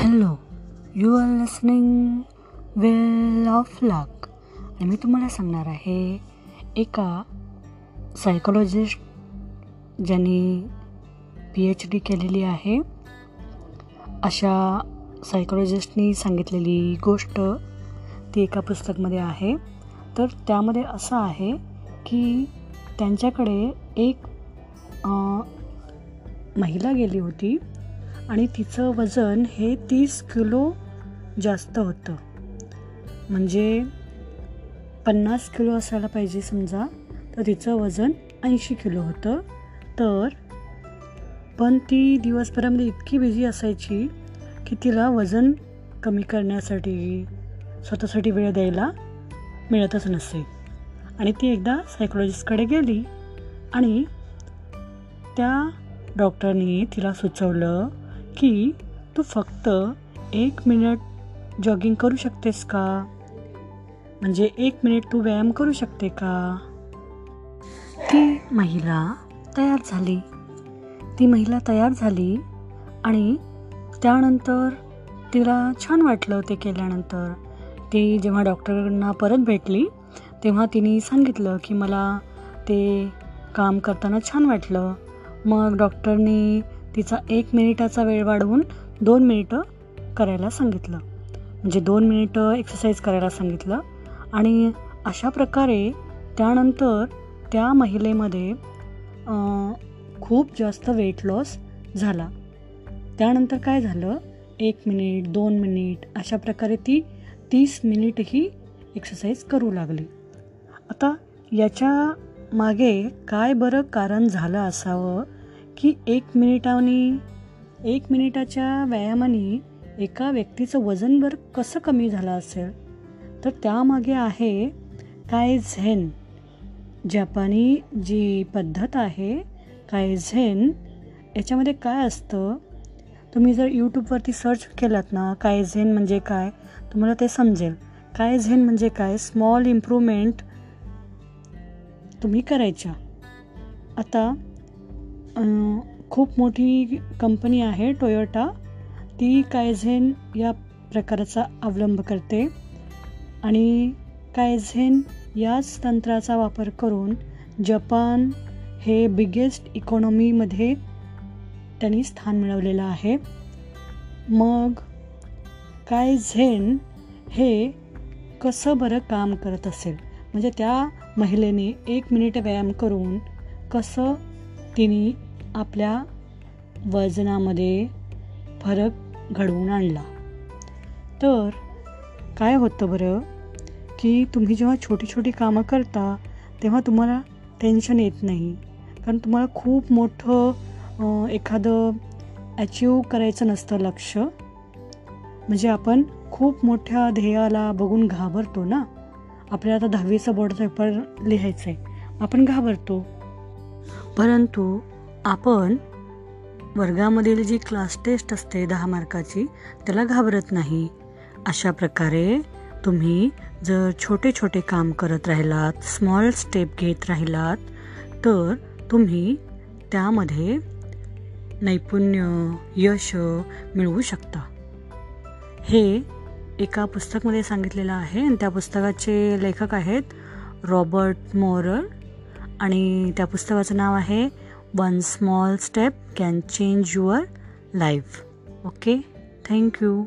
Hello you are listening well of luck आणि मी तुम्हाला सांगणार आहे एका सायकोलॉजिस्ट ज्यांनी पी एच डी केलेली आहे. अशा सायकोलॉजिस्टनी सांगितलेली गोष्ट ती एका पुस्तकमध्ये आहे. तर त्यामध्ये असं आहे की त्यांच्याकडे एक महिला गेली होती. आणि तिचं वजन हे तीस किलो जास्त होतं. म्हणजे पन्नास किलो असायला पाहिजे समजा तर तिचं वजन ऐंशी किलो होतं. तर पण ती दिवसभरामध्ये इतकी बिझी असायची की तिला वजन कमी करण्यासाठी स्वतःसाठी वेळ द्यायला मिळतच नसे. आणि ती एकदा सायकोलॉजिस्टकडे गेली आणि त्या डॉक्टरनी तिला सुचवलं की तू फक्त एक मिनिट जॉगिंग करू शकतेस का? म्हणजे एक मिनिट तू व्यायाम करू शकते का? ती महिला तयार झाली. ती महिला तयार झाली आणि त्यानंतर तिला छान वाटलं ते केल्यानंतर. ती जेव्हा डॉक्टरांना परत भेटली तेव्हा तिने सांगितलं की मला ते काम करताना छान वाटलं. मग डॉक्टरनी तिचा एक मिनिटाचा वेळ वाढवून दोन मिनिटं करायला सांगितलं. म्हणजे दोन मिनिटं एक्सरसाइज करायला सांगितलं. आणि अशा प्रकारे त्यानंतर त्या महिलेमध्ये खूप जास्त वेट लॉस झाला. त्यानंतर काय झालं? एक मिनिट दोन मिनिट अशा प्रकारे ती तीस मिनिटही एक्सरसाइज करू लागली. आता याच्या मागे काय बरं कारण झालं असावं? की एक मिनिटाने एक मिनिटाच्या व्यायामाने एका व्यक्तीचं वजनभर कसं कमी झालं असेल? तर त्यामागे आहे काय झेन जपानी जी पद्धत आहे काय झेन याच्यामध्ये काय असतं? तुम्ही जर यूट्यूबवरती सर्च केलात ना काय झेन म्हणजे काय तुम्हाला ते समजेल. काय झेन म्हणजे काय? स्मॉल इम्प्रूव्हमेंट तुम्ही करायच्या. आता खूप मोठी कंपनी आहे टोयोटा. ती कायझेन या प्रकाराचा अवलंब करते. आणि कायझेन याच तंत्राचा वापर करून जपान हे बिगेस्ट इकॉनॉमीमध्ये त्यांनी स्थान मिळवलेलं आहे. मग काय झेन हे कसं बरं काम करत असेल? म्हणजे त्या महिलेने एक मिनिट व्यायाम करून कसं तिने आपल्या वजनामध्ये फरक घडवून आणला. तर काय होतं बरं? की तुम्ही जेव्हा छोटी छोटी कामं करता तेव्हा तुम्हाला टेन्शन येत नाही. कारण तुम्हाला खूप मोठं एखादं अचीव करायचं नसतं लक्ष. म्हणजे आपण खूप मोठ्या ध्येयाला बघून घाबरतो ना? आपल्याला आता दहावीचं बोर्ड पेपर लिहायचं आहे आपण घाबरतो. परंतु आपण वर्गामधील जी क्लास टेस्ट असते दहा मार्काची त्याला घाबरत नाही. अशा प्रकारे तुम्ही जर छोटे छोटे काम करत राहिलात स्मॉल स्टेप घेत राहिलात तर तुम्ही त्यामध्ये नैपुण्य यश मिळवू शकता. हे एका पुस्तकमध्ये सांगितलेलं आहे आणि त्या पुस्तकाचे लेखक आहेत रॉबर्ट मोरर आणि त्या पुस्तकाचं नाव आहे one small step can change your life okay thank you